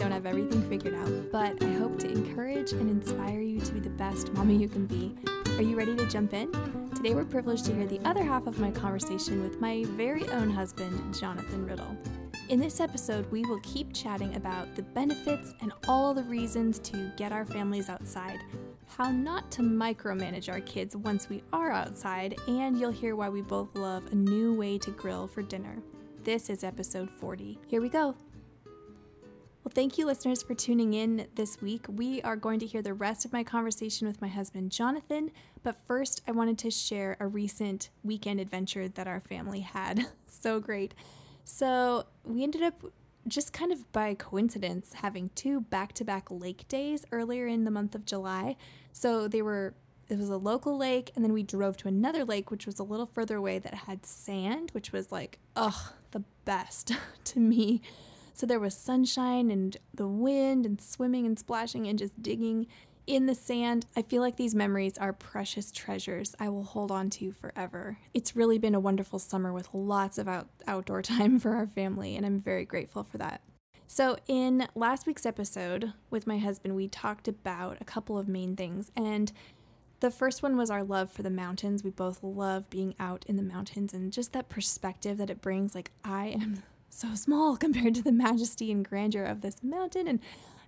don't have everything figured out, but I hope to encourage and inspire you to be the best mommy you can be. Are you ready to jump in? Today we're privileged to hear the other half of my conversation with my very own husband, Jonathan Riddle. In this episode, we will keep chatting about the benefits and all the reasons to get our families outside, how not to micromanage our kids once we are outside, and you'll hear why we both love a new way to grill for dinner. This is episode 40. Here we go. Well, thank you, listeners, for tuning in this week. We are going to hear the rest of my conversation with my husband, Jonathan. But first, I wanted to share a recent weekend adventure that our family had. so great. So we ended up just kind of by coincidence having two back to back lake days earlier in the month of July. So they were, it was a local lake, and then we drove to another lake, which was a little further away that had sand, which was like, ugh, the best to me. So there was sunshine and the wind and swimming and splashing and just digging in the sand. I feel like these memories are precious treasures I will hold on to forever. It's really been a wonderful summer with lots of out- outdoor time for our family, and I'm very grateful for that. So, in last week's episode with my husband, we talked about a couple of main things. And the first one was our love for the mountains. We both love being out in the mountains and just that perspective that it brings. Like, I am so small compared to the majesty and grandeur of this mountain. And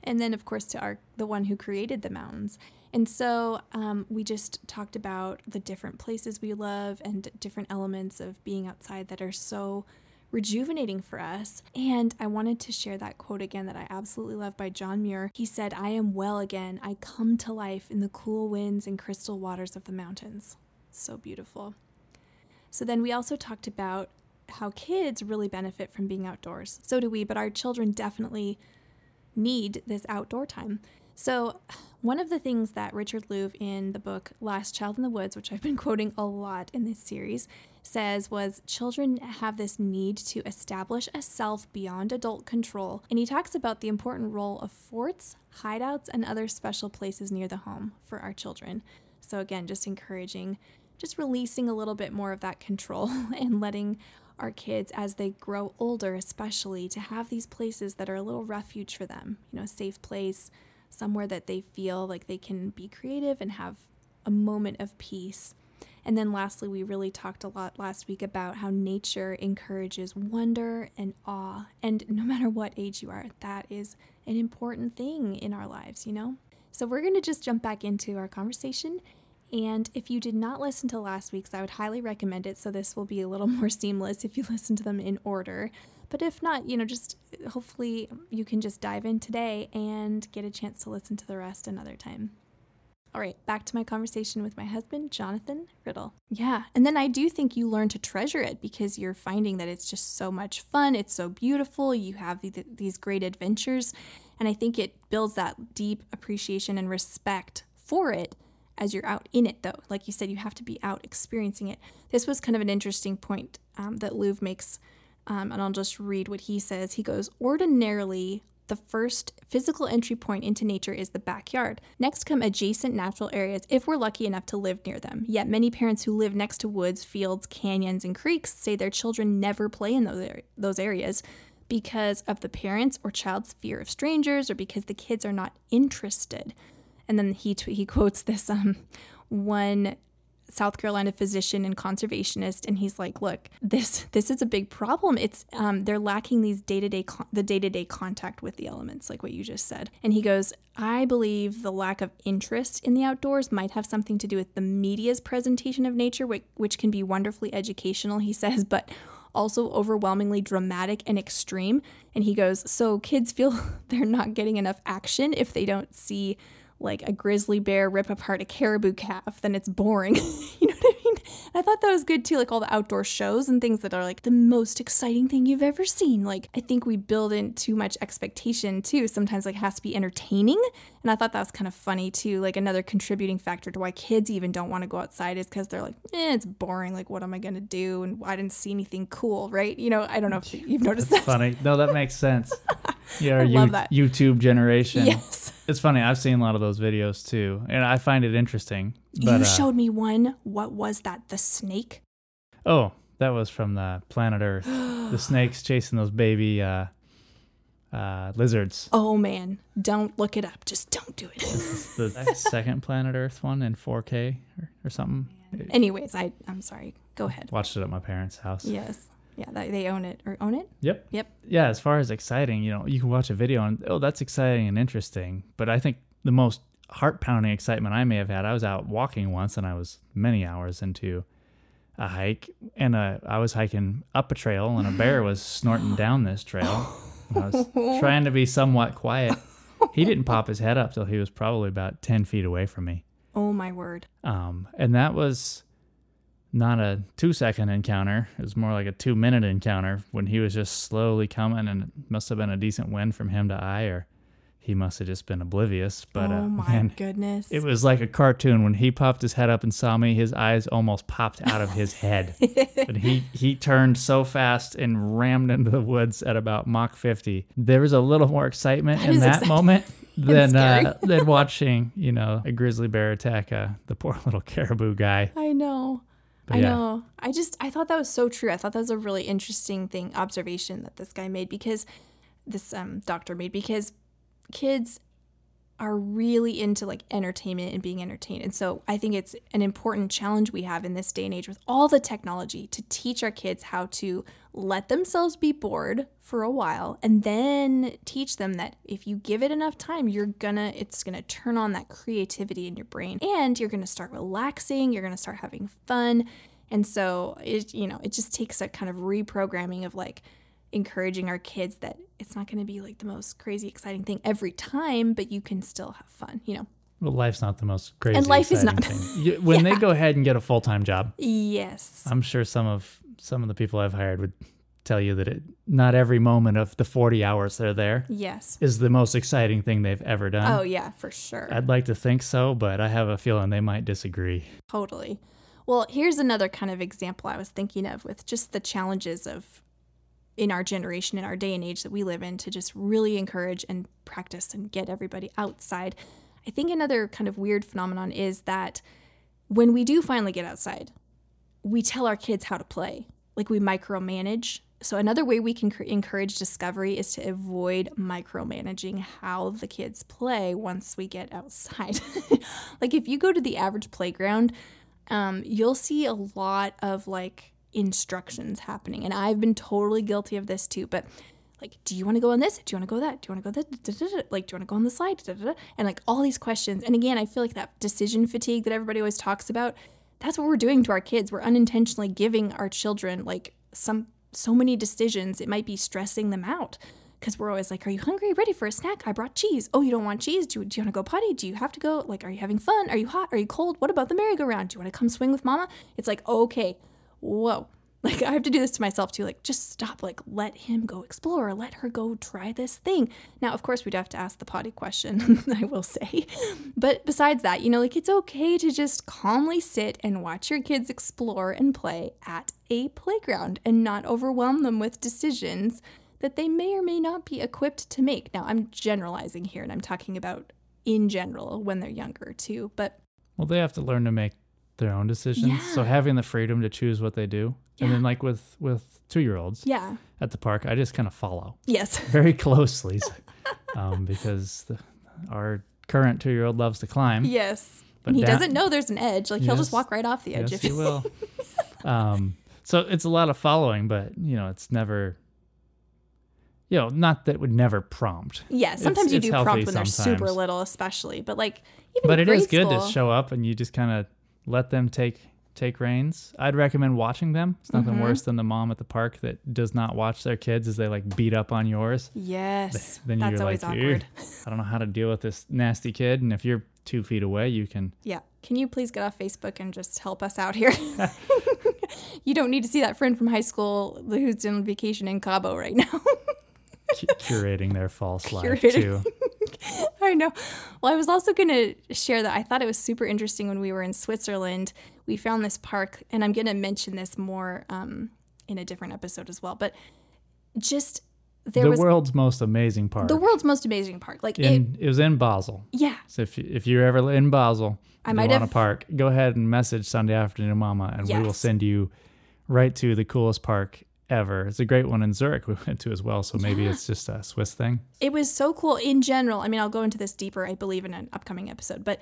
and then of course to our the one who created the mountains and so um, we just talked about the different places we love and different elements of being outside that are so rejuvenating for us. And I wanted to share that quote again that I absolutely love by John Muir. He said, I am well again. I come to life in the cool winds and crystal waters of the mountains. So beautiful. So then we also talked about how kids really benefit from being outdoors. So do we, but our children definitely need this outdoor time. So, one of the things that Richard Louv in the book Last Child in the Woods, which I've been quoting a lot in this series, says was children have this need to establish a self beyond adult control. And he talks about the important role of forts, hideouts, and other special places near the home for our children. So, again, just encouraging, just releasing a little bit more of that control and letting our kids as they grow older, especially, to have these places that are a little refuge for them, you know, a safe place, somewhere that they feel like they can be creative and have a moment of peace. And then lastly, we really talked a lot last week about how nature encourages wonder and awe. And no matter what age you are, that is an important thing in our lives, you know? So we're going to just jump back into our conversation and if you did not listen to last week's, I would highly recommend it. So this will be a little more seamless if you listen to them in order. But if not, you know, just hopefully you can just dive in today and get a chance to listen to the rest another time. All right, back to my conversation with my husband, Jonathan Riddle. Yeah, and then I do think you learn to treasure it because you're finding that it's just so much fun. It's so beautiful. You have these great adventures. And I think it builds that deep appreciation and respect for it as you're out in it, though. Like you said, you have to be out experiencing it. This was kind of an interesting point um, that Louv makes, um, and I'll just read what he says. He goes, Ordinarily, the first physical entry point into nature is the backyard. Next come adjacent natural areas if we're lucky enough to live near them. Yet many parents who live next to woods, fields, canyons, and creeks say their children never play in those, those areas because of the parents or child's fear of strangers or because the kids are not interested. And then he he quotes this um, one South Carolina physician and conservationist, and he's like, "Look, this this is a big problem. It's um, they're lacking these day to day the day to day contact with the elements, like what you just said." And he goes, "I believe the lack of interest in the outdoors might have something to do with the media's presentation of nature, which, which can be wonderfully educational." He says, but also overwhelmingly dramatic and extreme. And he goes, "So kids feel they're not getting enough action if they don't see." Like a grizzly bear rip apart a caribou calf, then it's boring. you know what I mean? I thought that was good too, like all the outdoor shows and things that are like the most exciting thing you've ever seen. Like I think we build in too much expectation too. Sometimes like it has to be entertaining. And I thought that was kind of funny too. Like another contributing factor to why kids even don't want to go outside is because they're like, eh, it's boring. Like what am I gonna do? And I didn't see anything cool, right? You know, I don't know if you've noticed That's that. Funny. No, that makes sense. Yeah, that. YouTube generation. Yes. It's funny. I've seen a lot of those videos too, and I find it interesting. But, you uh, showed me one. What was that? The snake? Oh, that was from the planet Earth. the snakes chasing those baby uh, uh, lizards. Oh man, don't look it up. Just don't do it. the second Planet Earth one in 4K or, or something. Anyways, I I'm sorry. Go ahead. Watched it at my parents' house. Yes. Yeah, they own it or own it. Yep. Yep. Yeah, as far as exciting, you know, you can watch a video and oh, that's exciting and interesting. But I think the most heart pounding excitement I may have had, I was out walking once and I was many hours into a hike and uh, I was hiking up a trail and a bear was snorting down this trail. I was trying to be somewhat quiet. He didn't pop his head up till he was probably about 10 feet away from me. Oh my word. Um, and that was not a two second encounter. It was more like a two minute encounter when he was just slowly coming, and it must have been a decent wind from him to I, or he must have just been oblivious. But oh uh, my man, goodness. it was like a cartoon. When he popped his head up and saw me, his eyes almost popped out of his head. but he he turned so fast and rammed into the woods at about Mach 50. There was a little more excitement That in that exciting. moment than uh, than watching you know a grizzly bear attack uh, the poor little caribou guy. I know. But I yeah. know. I just I thought that was so true. I thought that was a really interesting thing observation that this guy made because this um doctor made because kids are really into like entertainment and being entertained. And so I think it's an important challenge we have in this day and age with all the technology to teach our kids how to let themselves be bored for a while and then teach them that if you give it enough time, you're gonna it's gonna turn on that creativity in your brain and you're gonna start relaxing, you're gonna start having fun. And so it you know, it just takes a kind of reprogramming of like encouraging our kids that it's not going to be like the most crazy exciting thing every time, but you can still have fun, you know. Well, life's not the most crazy. And life is not. You- When Yeah. they go ahead and get a full time job, Yes. I'm sure some of some of the people I've hired would tell you that it, not every moment of the 40 hours they're there Yes. is the most exciting thing they've ever done. Oh yeah, for sure. I'd like to think so, but I have a feeling they might disagree. Totally. Well, here's another kind of example I was thinking of with just the challenges of in our generation, in our day and age that we live in, to just really encourage and practice and get everybody outside. I think another kind of weird phenomenon is that when we do finally get outside, we tell our kids how to play, like we micromanage. So, another way we can cr- encourage discovery is to avoid micromanaging how the kids play once we get outside. like, if you go to the average playground, um, you'll see a lot of like instructions happening. And I've been totally guilty of this too. But like, do you want to go on this? Do you want to go that? Do you want to go that? Da, da, da. Like, do you want to go on the slide? And like all these questions. And again, I feel like that decision fatigue that everybody always talks about, that's what we're doing to our kids. We're unintentionally giving our children like some so many decisions. It might be stressing them out because we're always like, "Are you hungry? Ready for a snack? I brought cheese. Oh, you don't want cheese? Do do you want to go potty? Do you have to go? Like, are you having fun? Are you hot? Are you cold? What about the merry-go-round? Do you want to come swing with mama?" It's like, okay, whoa. Like I have to do this to myself too. Like just stop. Like let him go explore. Let her go try this thing. Now, of course, we'd have to ask the potty question. I will say, but besides that, you know, like it's okay to just calmly sit and watch your kids explore and play at a playground and not overwhelm them with decisions that they may or may not be equipped to make. Now, I'm generalizing here, and I'm talking about in general when they're younger too. But Well, they have to learn to make their own decisions. So having the freedom to choose what they do, and then like with with two year olds yeah, at the park, I just kind of follow yes, very closely, um, because the, our current two year old loves to climb. yes. But and he down- doesn't know there's an edge. Like he'll just walk right off the edge. Yes, if you will. um, so it's a lot of following, but you know, it's never. You know, not that would never prompt, Yeah, sometimes It's- you do prompt when they're super little, especially. But like even but it is good to show up and you just kind of let them take take reins. I'd recommend watching them. It's nothing Mm-hmm. worse than the mom at the park that does not watch their kids as they like beat up on yours. Yes, Then that's you're always like, awkward. I don't know how to deal with this nasty kid. And if you're two feet away, you can. Yeah, can you please get off Facebook and just help us out here? you don't need to see that friend from high school who's on vacation in Cabo right now. cu- curating their false life too. I know. Well, I was also going to share that I thought it was super interesting when we were in Switzerland. We found this park, and I'm going to mention this more um, in a different episode as well. But just there was the was world's most amazing park. the world's most amazing park. Like it, in, it was in Basel. yeah, So if you, if you're ever in Basel, I you might want a park, go ahead and message Sunday Afternoon Mama, and we will send you right to the coolest park ever. It's a great one in Zurich we went to as well. So maybe Yeah. it's just a Swiss thing. It was so cool in general. I mean, I'll go into this deeper, I believe, in an upcoming episode, but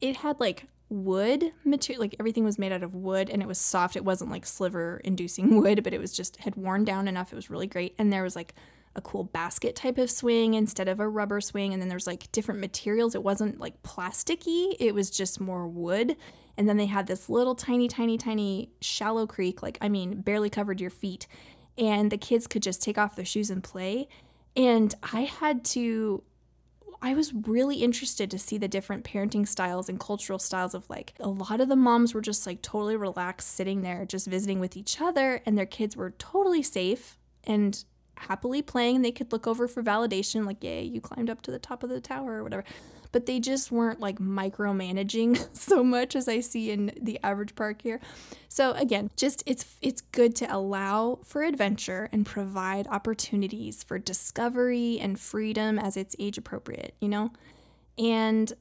it had like wood material, like everything was made out of wood and it was soft. It wasn't like sliver inducing wood, but it was just had worn down enough. It was really great. And there was like a cool basket type of swing instead of a rubber swing. And then there's like different materials. It wasn't like plasticky, it was just more wood. And then they had this little tiny, tiny, tiny shallow creek, like, I mean, barely covered your feet. And the kids could just take off their shoes and play. And I had to I was really interested to see the different parenting styles and cultural styles of like a lot of the moms were just like totally relaxed sitting there just visiting with each other and their kids were totally safe and happily playing they could look over for validation like yay you climbed up to the top of the tower or whatever but they just weren't like micromanaging so much as I see in the average park here. So again, just it's it's good to allow for adventure and provide opportunities for discovery and freedom as it's age appropriate, you know? And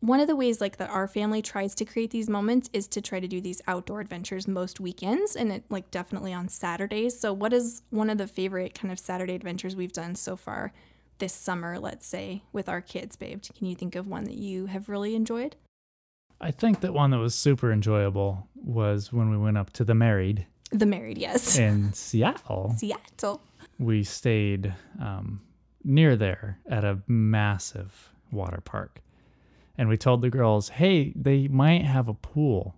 one of the ways like that our family tries to create these moments is to try to do these outdoor adventures most weekends and it like definitely on Saturdays. So what is one of the favorite kind of Saturday adventures we've done so far this summer, let's say, with our kids, babe? Can you think of one that you have really enjoyed? I think that one that was super enjoyable was when we went up to the Married The Married, yes. in Seattle. Seattle. We stayed um, near there at a massive water park. And we told the girls, hey, they might have a pool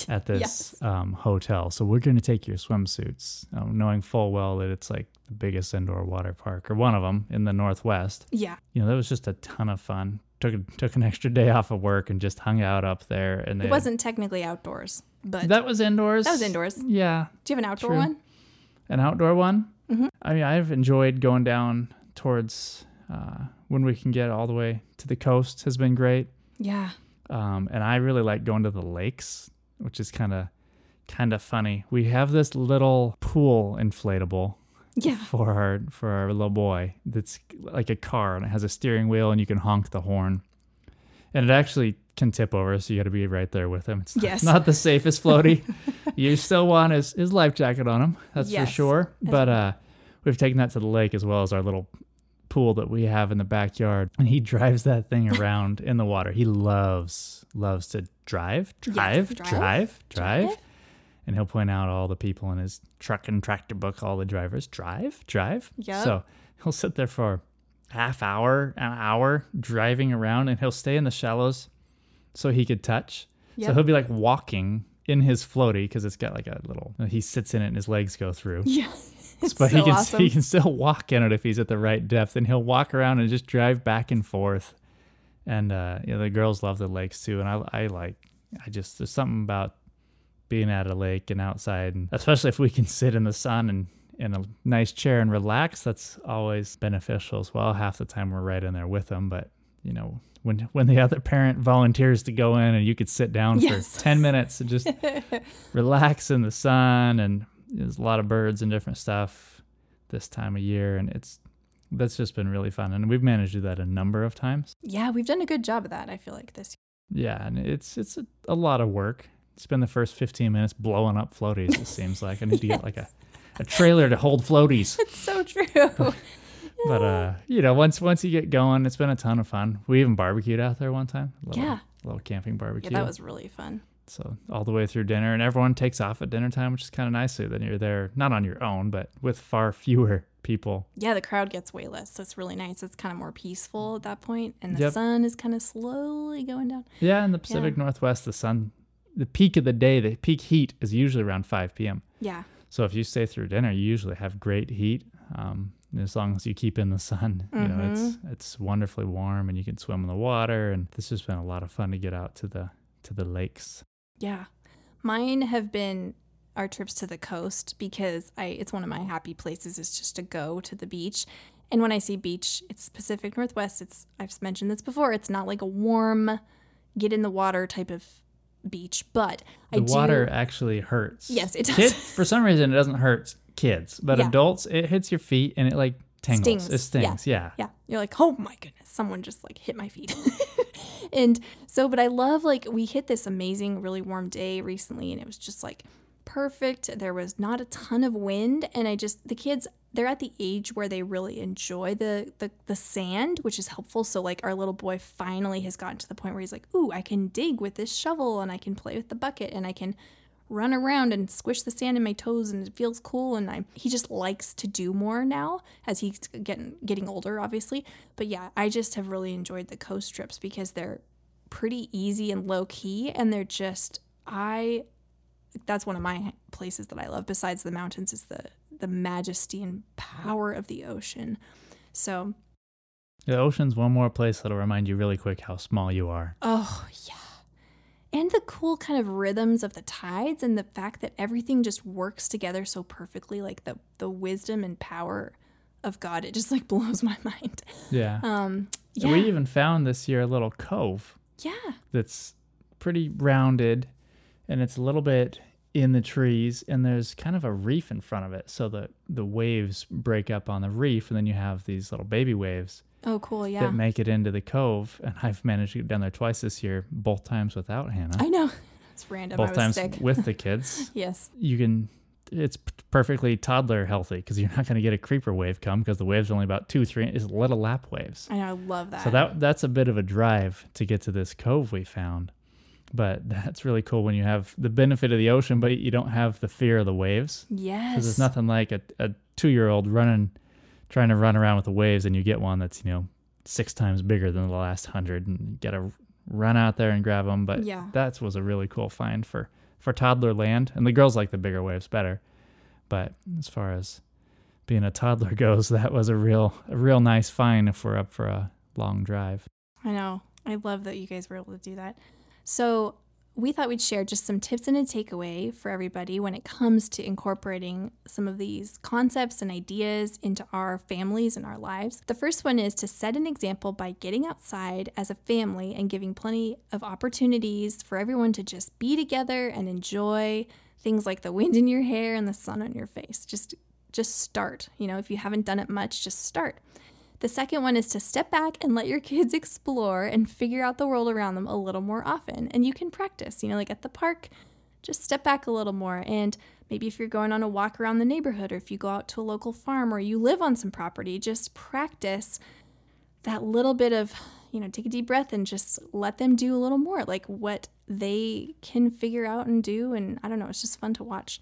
at this Yes. um, hotel. So we're going to take your swimsuits, um, knowing full well that it's like the biggest indoor water park or one of them in the Northwest. Yeah. You know, that was just a ton of fun. Took, took an extra day off of work and just hung out up there. And they It wasn't technically outdoors, but that was indoors. That was indoors. Yeah, do you have an outdoor true. one? an outdoor one. Mhm. I mean, I've enjoyed going down towards uh, when we can get all the way to the coast has been great. Yeah. Um, and I really like going to the lakes, which is kind of kind of funny. We have this little pool inflatable Yeah. for our for our little boy that's like a car and it has a steering wheel and you can honk the horn. And it actually can tip over, so you got to be right there with him. It's not, Yes. not the safest floaty. you still want his, his life jacket on him, that's Yes. for sure. But uh, we've taken that to the lake as well as our little pool that we have in the backyard, and he drives that thing around in the water. He loves loves to drive, drive, drive, drive, drive, drive. and he'll point out all the people in his truck and tractor book, all the drivers, drive, drive. Yeah. So he'll sit there for half hour, an hour driving around, and he'll stay in the shallows so he could touch. So he'll be like walking in his floaty because it's got like a little. He sits in it and his legs go through. Yeah. It's but so he can awesome. he can still walk in it if he's at the right depth, and he'll walk around and just drive back and forth. And uh, you know the girls love the lakes too, and I I like I just there's something about being at a lake and outside, and especially if we can sit in the sun and in a nice chair and relax, that's always beneficial as well. Half the time we're right in there with them, but you know when when the other parent volunteers to go in and you could sit down Yes. for 10 minutes and just relax in the sun and there's a lot of birds and different stuff this time of year and it's that's just been really fun and we've managed to do that a number of times. Yeah, we've done a good job of that, I feel like this yeah and it's it's a, a lot of work. Spend the first 15 minutes blowing up floaties it seems like. I need to get like a, a trailer to hold floaties. It's so true. but uh you know once once you get going it's been a ton of fun. We even barbecued out there one time. A little, Yeah. little camping barbecue. Yeah, barbecue that was really fun. So all the way through dinner, and everyone takes off at dinner time, which is kind of nice. So then you're there, not on your own, but with far fewer people. Yeah, the crowd gets way less, so it's really nice. It's kind of more peaceful at that point, and the Yep. sun is kind of slowly going down. Yeah, in the Pacific Northwest, the sun, the peak of the day, the peak heat is usually around 5 p.m. Yeah, So if you stay through dinner, you usually have great heat. Um, as long as you keep in the sun, you know, it's it's wonderfully warm, and you can swim in the water. And this has been a lot of fun to get out to the to the lakes. Yeah. Mine have been our trips to the coast because I it's one of my happy places is just to go to the beach. And when I say beach, it's Pacific Northwest. It's I've mentioned this before. It's not like a warm get in the water type of beach, but I The do water actually hurts. Yes, it does. Kid, for some reason, it doesn't hurt kids, but Yeah. adults, it hits your feet and it like tingles. Stings, It yeah. stings. Yeah. Yeah. You're like, oh my goodness, someone just like hit my feet. and so, but I love like we hit this amazing, really warm day recently, and it was just like perfect. There was not a ton of wind, and I just the kids they're at the age where they really enjoy the, the the sand, which is helpful. So like our little boy finally has gotten to the point where he's like, "Ooh, I can dig with this shovel and I can play with the bucket and I can run around and squish the sand in my toes and it feels cool and I he just likes to do more now as he's getting getting older obviously. But yeah, I just have really enjoyed the coast trips because they're pretty easy and low key and they're just I that's one of my places that I love besides the mountains is the the majesty and power of the ocean. So the ocean's one more place that'll remind you really quick how small you are. Oh, yeah. And the cool kind of rhythms of the tides and the fact that everything just works together so perfectly like the the wisdom and power of God it just like blows my mind. Yeah. Um yeah. We even found this year a little cove. Yeah. That's pretty rounded and it's a little bit in the trees and there's kind of a reef in front of it so that the waves break up on the reef and then you have these little baby waves oh cool yeah. that make it into the cove and i've managed to get down there twice this year both times without hannah. I know. It's random. Both times sick. with the kids. Yes. You can it's perfectly toddler healthy because you're not going to get a creeper wave come because the waves are only about two three is little lap waves. I know i love that. So that that's a bit of a drive to get to this cove we found but that's really cool when you have the benefit of the ocean, but you don't have the fear of the waves. Yes. Because there's nothing like a, a two year old running, trying to run around with the waves, and you get one that's, you know, six times bigger than the last hundred, and you got to run out there and grab them. But yeah. that was a really cool find for, for toddler land. And the girls like the bigger waves better. But as far as being a toddler goes, that was a real, a real nice find if we're up for a long drive. I know. I love that you guys were able to do that. So, we thought we'd share just some tips and a takeaway for everybody when it comes to incorporating some of these concepts and ideas into our families and our lives. The first one is to set an example by getting outside as a family and giving plenty of opportunities for everyone to just be together and enjoy things like the wind in your hair and the sun on your face. Just just start. You know, if you haven't done it much, just start. The second one is to step back and let your kids explore and figure out the world around them a little more often. And you can practice, you know, like at the park, just step back a little more. And maybe if you're going on a walk around the neighborhood or if you go out to a local farm or you live on some property, just practice that little bit of, you know, take a deep breath and just let them do a little more, like what they can figure out and do. And I don't know, it's just fun to watch.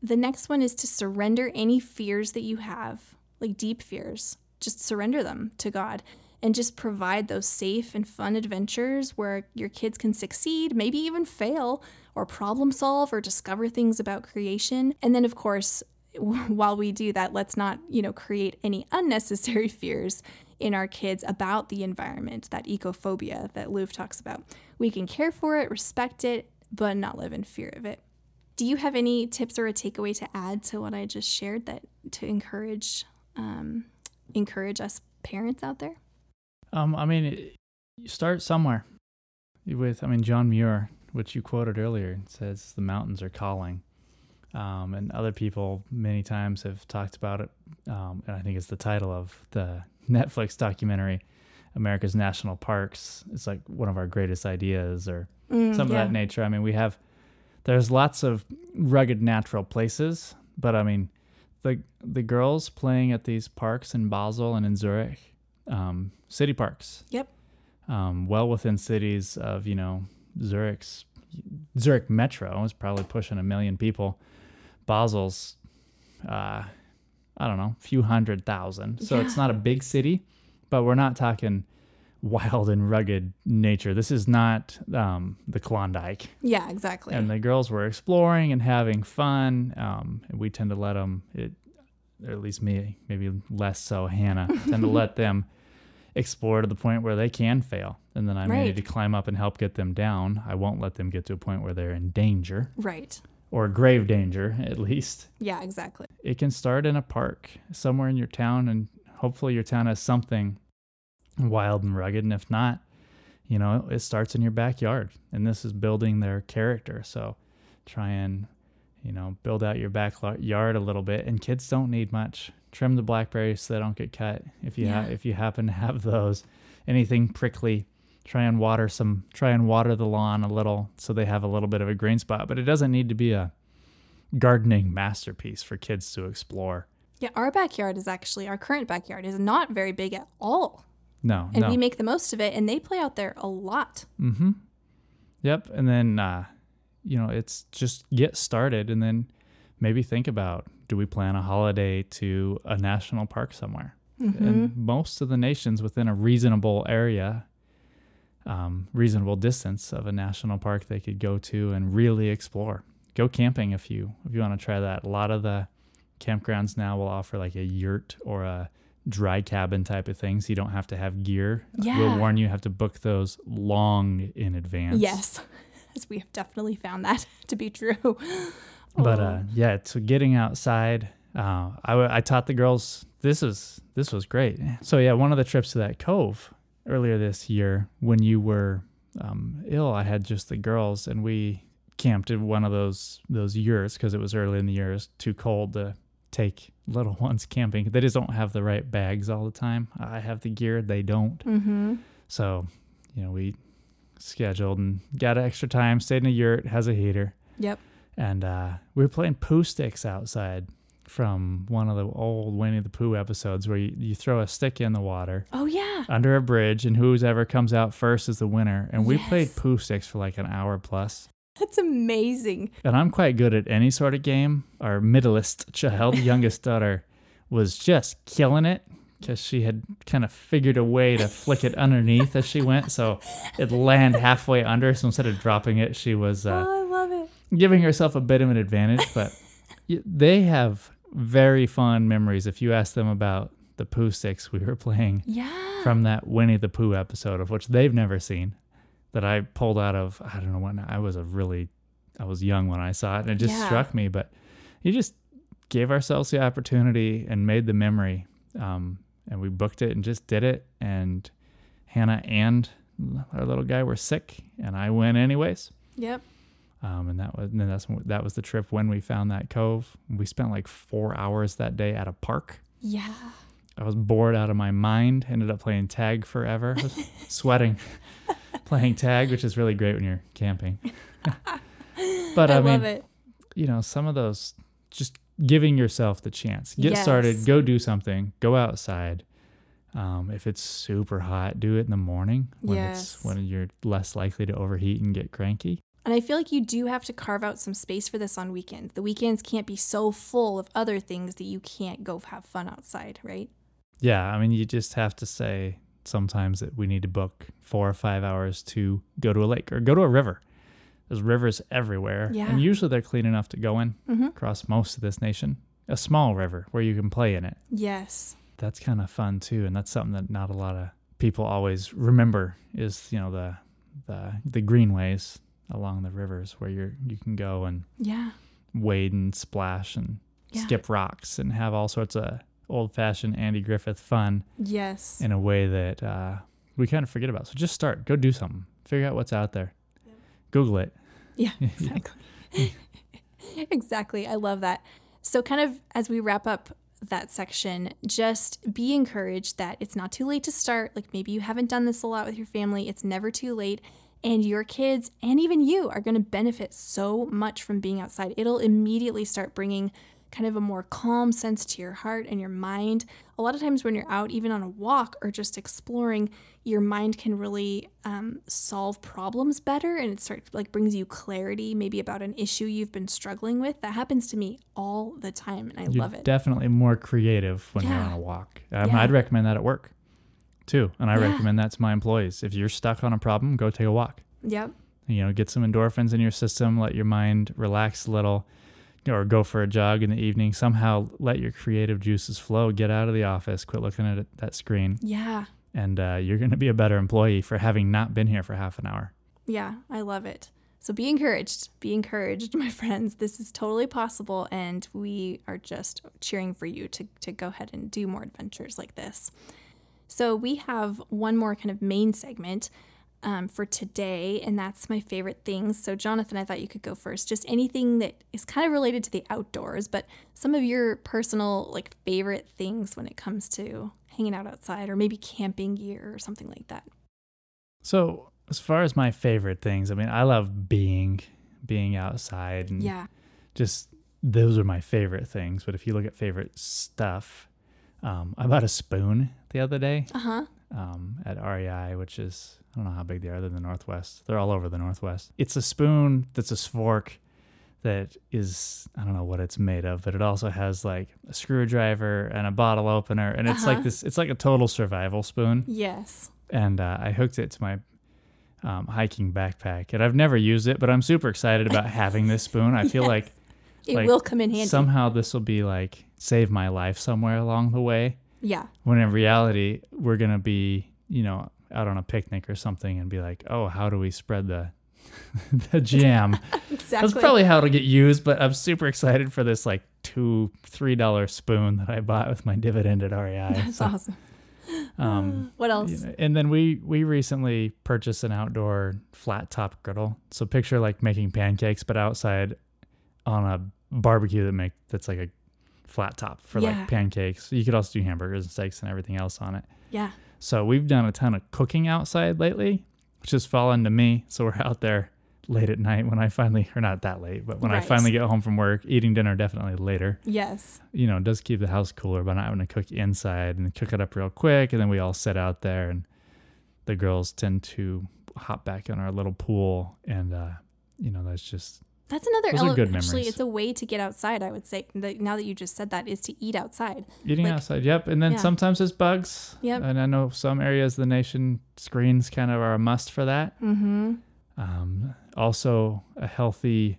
The next one is to surrender any fears that you have, like deep fears just surrender them to God and just provide those safe and fun adventures where your kids can succeed, maybe even fail, or problem solve or discover things about creation. And then, of course, while we do that, let's not, you know, create any unnecessary fears in our kids about the environment, that ecophobia that Louv talks about. We can care for it, respect it, but not live in fear of it. Do you have any tips or a takeaway to add to what I just shared that to encourage um, encourage us parents out there? Um, I mean, you start somewhere. With, I mean, John Muir, which you quoted earlier, says the mountains are calling. Um, and other people many times have talked about it. Um, and I think it's the title of the Netflix documentary, America's National Parks. It's like one of our greatest ideas or mm, some yeah. of that nature. I mean, we have, there's lots of rugged natural places, but I mean, the the girls playing at these parks in Basel and in Zurich, um, city parks. Yep. Um, well within cities of you know Zurich's Zurich Metro is probably pushing a million people. Basel's, uh, I don't know, a few hundred thousand. So yeah. it's not a big city, but we're not talking wild and rugged nature. This is not um, the Klondike. Yeah, exactly. And the girls were exploring and having fun. Um, and we tend to let them, it, or at least me, maybe less so Hannah, tend to let them explore to the point where they can fail. And then I right. need to climb up and help get them down. I won't let them get to a point where they're in danger. Right. Or grave danger, at least. Yeah, exactly. It can start in a park somewhere in your town, and hopefully your town has something wild and rugged. And if not, you know, it starts in your backyard. And this is building their character. So try and, you know, build out your backyard a little bit. And kids don't need much. Trim the blackberries so they don't get cut. If you yeah. ha- if you happen to have those, anything prickly, try and water some. Try and water the lawn a little so they have a little bit of a green spot. But it doesn't need to be a gardening masterpiece for kids to explore. Yeah, our backyard is actually our current backyard is not very big at all. No, And no. we make the most of it and they play out there a lot. Mm-hmm. Yep. And then, uh, you know, it's just get started and then maybe think about do we plan a holiday to a national park somewhere? Mm-hmm. And most of the nations within a reasonable area, um, reasonable distance of a national park they could go to and really explore. Go camping if you if you want to try that. A lot of the campgrounds now will offer like a yurt or a dry cabin type of thing, so you don't have to have gear. Yeah. We'll warn you, you have to book those long in advance. Yes. As we have definitely found that to be true. But Oh. uh, yeah, so getting outside, uh, I, I taught the girls this was this was great. So yeah, one of the trips to that cove earlier this year when you were um, ill, I had just the girls and we camped in one of those those yurts because it was early in the year. It was too cold to take little ones camping. They just don't have the right bags all the time. I have the gear, they don't. mm-hmm. So you know we scheduled and got extra time. Stayed in a yurt, has a heater Yep. and uh, we were playing Pooh sticks outside from one of the old Winnie the Pooh episodes where you, you throw a stick in the water Oh yeah. under a bridge and whoever comes out first is the winner. And we played Yes. Pooh sticks for like an hour plus. That's amazing. And I'm quite good at any sort of game. Our middleest child, youngest daughter, was just killing it because she had kind of figured a way to flick it underneath as she went. So it land halfway under. So instead of dropping it, she was. Uh, oh, I love it. giving herself a bit of an advantage, but they have very fond memories. If you ask them about the Pooh sticks we were playing Yeah. from that Winnie the Pooh episode, of which they've never seen, that I pulled out of, I don't know when I was a really, I was young when I saw it, and it just Yeah. struck me. But you just gave ourselves the opportunity and made the memory, um, and we booked it and just did it. And Hannah and our little guy were sick, and I went anyways. Yep. Um, and that was and that's that was the trip when we found that cove. We spent like four hours that day at a park. Yeah. I was bored out of my mind. Ended up playing tag forever, I was sweating, playing tag, which is really great when you're camping. but I, I, mean, you know, some of those just giving yourself the chance. Get Yes. started. Go do something. Go outside. Um, if it's super hot, do it in the morning when Yes. it's when you're less likely to overheat and get cranky. And I feel like you do have to carve out some space for this on weekends. The weekends can't be so full of other things that you can't go have fun outside, right? Yeah, I mean, you just have to say sometimes that we need to book four or five hours to go to a lake or go to a river. There's rivers everywhere, Yeah. and usually they're clean enough to go in Mm-hmm. across most of this nation. A small river where you can play in it. Yes. That's kind of fun too, and that's something that not a lot of people always remember. Is you know the the the greenways along the rivers where you're you can go and Yeah. wade and splash and Yeah. skip rocks and have all sorts of old fashioned Andy Griffith fun Yes. in a way that uh, we kind of forget about. So just start, go do something, figure out what's out there, Google it. Yeah, exactly. exactly. I love that. So, kind of as we wrap up that section, just be encouraged that it's not too late to start. Like maybe you haven't done this a lot with your family, it's never too late. And your kids and even you are going to benefit so much from being outside. It'll immediately start bringing kind of a more calm sense to your heart and your mind. A lot of times, when you're out, even on a walk or just exploring, your mind can really um, solve problems better and it starts like brings you clarity maybe about an issue you've been struggling with. That happens to me all the time and I You're love it. definitely more creative when you're on a walk. Um, Yeah. I'd recommend that at work too. And I Yeah. recommend that to my employees. If you're stuck on a problem, go take a walk. yep. You know, get some endorphins in your system, let your mind relax a little, or go for a jog in the evening. Somehow let your creative juices flow. Get out of the office, quit looking at that screen, Yeah. and uh, you're going to be a better employee for having not been here for half an hour. Yeah, I love it. So be encouraged. Be encouraged, my friends. This is totally possible, and we are just cheering for you to, to go ahead and do more adventures like this. So we have one more kind of main segment um, for today, and that's my favorite things. So, Jonathan, I thought you could go first. Just anything that is kind of related to the outdoors, but some of your personal, like, favorite things when it comes to hanging out outside or maybe camping gear or something like that. So, as far as my favorite things, I mean, I love being being outside and Yeah. just those are my favorite things. But if you look at favorite stuff, um, I bought a spoon the other day Uh huh. um, at REI, which is I don't know how big they are. They're in the Northwest. They're all over the Northwest. It's a spoon that's a fork that is I don't know what it's made of, but it also has like a screwdriver and a bottle opener, and it's Uh-huh. like this. It's like a total survival spoon. Yes. And uh, I hooked it to my um, hiking backpack, and I've never used it, but I'm super excited about having this spoon. I feel Yes. like It Like, will come in handy. somehow this will be like save my life somewhere along the way. yeah. When in reality, we're gonna be, you know, out on a picnic or something, and be like, oh, how do we spread the the jam? Exactly. That's probably how it'll get used. But I'm super excited for this like two, three dollar spoon that I bought with my dividend at REI. That's So, awesome. um, What you else? know, and then we we recently purchased an outdoor flat top griddle. So picture like making pancakes, but outside on a barbecue that make that's like a flat top for Yeah. like pancakes. You could also do hamburgers and steaks and everything else on it. Yeah. So we've done a ton of cooking outside lately, which has fallen to me. So we're out there late at night when I finally, or not that late, but when I finally get home from work, eating dinner definitely later. Yes. You know, it does keep the house cooler by not having to cook inside and cook it up real quick. And then we all sit out there and the girls tend to hop back in our little pool. And, uh, you know, that's just, That's another Those are ele- good actually it's a way to get outside, I would say. That now that you just said that is to eat outside. Eating Like- outside, yep. And then Yeah. sometimes there's bugs. Yep. And I know some areas of the nation screens kind of are a must for that. Mm-hmm. Um, also, a healthy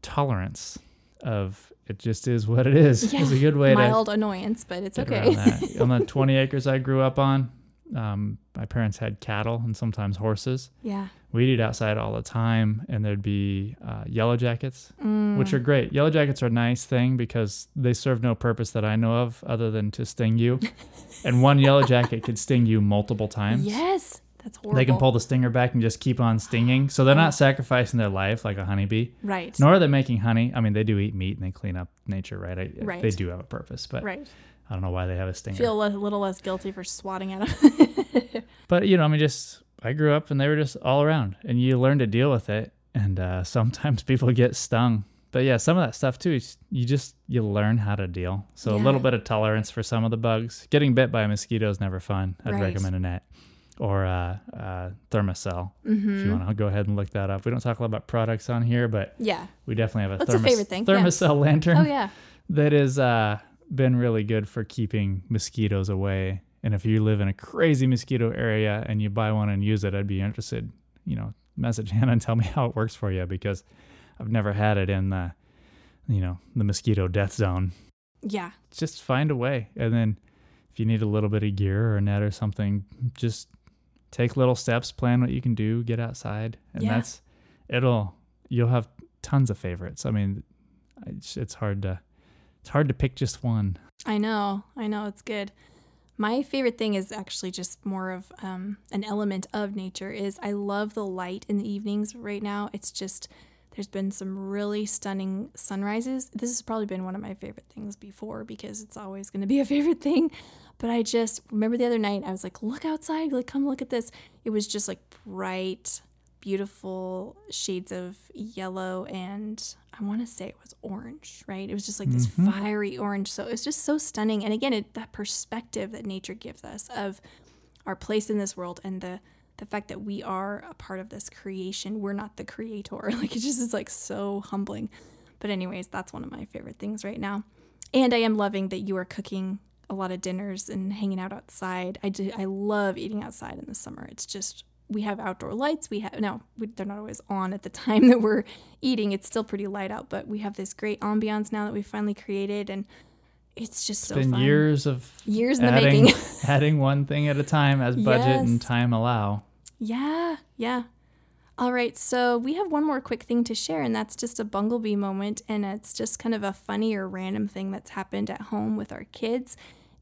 tolerance of it just is what it is. Yeah. Is a good way to Mild annoyance, but it's okay. on the 20 acres I grew up on, um, my parents had cattle and sometimes horses. yeah. We'd eat outside all the time, and there'd be uh, yellow jackets, Mm. which are great. Yellow jackets are a nice thing because they serve no purpose that I know of other than to sting you. and one yellow jacket could sting you multiple times. Yes. That's horrible. They can pull the stinger back and just keep on stinging. So they're not sacrificing their life like a honeybee, Right. nor are they making honey. I mean, they do eat meat and they clean up nature, right? I, Right. They do have a purpose, but right. I don't know why they have a stinger. Feel a little less guilty for swatting at them. but you know, I mean, just I grew up and they were just all around, and you learn to deal with it. And uh, sometimes people get stung, but yeah, some of that stuff too. You just you learn how to deal. So a little bit of tolerance for some of the bugs. Getting bit by a mosquito is never fun. I'd Right. recommend a net or a, uh, Thermacell. If mm-hmm. you want to go ahead and look that up. We don't talk a lot about products on here, but Yeah. we definitely have a, a thermos- favorite thing, yeah. Lantern Oh yeah. that has uh, been really good for keeping mosquitoes away. And if you live in a crazy mosquito area and you buy one and use it, I'd be interested. You know, message Hannah and tell me how it works for you because I've never had it in the, you know, the mosquito death zone. Yeah. Just find a way, and then if you need a little bit of gear or a net or something, just take little steps, plan what you can do, get outside, and Yeah. that's it'll. You'll have tons of favorites. I mean, it's, it's hard to it's hard to pick just one. I know. I know. It's good. My favorite thing is actually just more of um, an element of nature. Is I love the light in the evenings. Right now, it's just there's been some really stunning sunrises. This has probably been one of my favorite things before because it's always going to be a favorite thing. But I just remember the other night I was like, look outside, like come look at this. It was just like bright, beautiful shades of yellow and I want to say it was orange, right? It was just like this mm-hmm. fiery orange. So it was just so stunning. And again, it, that perspective that nature gives us of our place in this world and the the fact that we are a part of this creation. We're not the creator. Like it just is like so humbling. But anyways, that's one of my favorite things right now. And I am loving that you are cooking a lot of dinners and hanging out outside. I do, I love eating outside in the summer. It's just we have outdoor lights. We have no, we, they're not always on at the time that we're eating. It's still pretty light out, but we have this great ambiance now that we finally created, and it's just so been fun. years of Years in the making. adding one thing at a time as budget and time allow. Yeah, yeah. All right, so we have one more quick thing to share, and that's just a bumblebee moment. And it's just kind of a funny or random thing that's happened at home with our kids.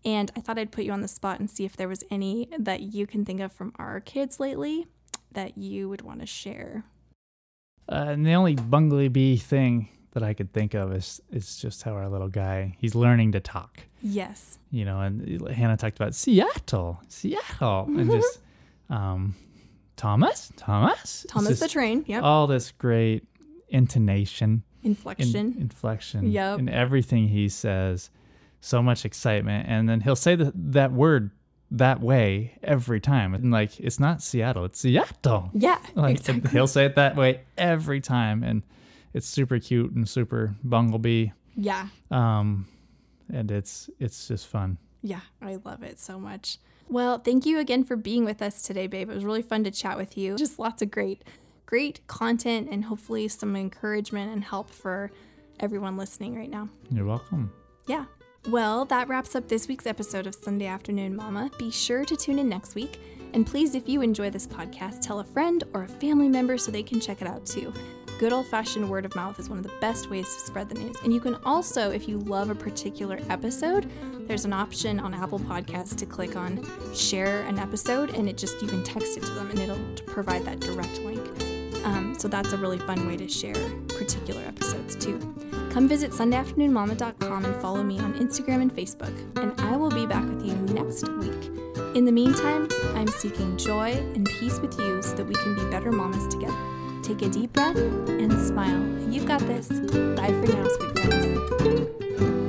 And I thought I'd put you on the spot and see if there was any that you can think of from our kids lately that you would want to share. Uh, and the only bumblebee thing that I could think of is is just how our little guy he's learning to talk. Yes. You know, and Hannah talked about Seattle, Seattle, and just um, Thomas, Thomas, Thomas the train. Yep. all this great intonation. inflection. in- inflection Yep. in everything he says. So much excitement, and then he'll say the, that word that way every time. And like, it's not Seattle, it's Seattle. yeah, Like exactly. he'll say it that way every time, and it's super cute and super bumblebee. Yeah, Um, and it's it's just fun. yeah, I love it so much. Well, thank you again for being with us today, babe. It was really fun to chat with you. Just lots of great, great content, and hopefully some encouragement and help for everyone listening right now. You're welcome. Yeah. Well, that wraps up this week's episode of Sunday Afternoon Mama. Be sure to tune in next week. And please, if you enjoy this podcast, tell a friend or a family member so they can check it out too. Good old fashioned word of mouth is one of the best ways to spread the news. And you can also, if you love a particular episode, there's an option on Apple Podcasts to click on share an episode and it just, you can text it to them and it'll provide that direct link. Um, so that's a really fun way to share particular episodes too. Come visit SundayAfternoonMama.com and follow me on Instagram and Facebook, and I will be back with you next week. In the meantime, I'm seeking joy and peace with you so that we can be better mamas together. Take a deep breath and smile. You've got this. Bye for now, sweet friends.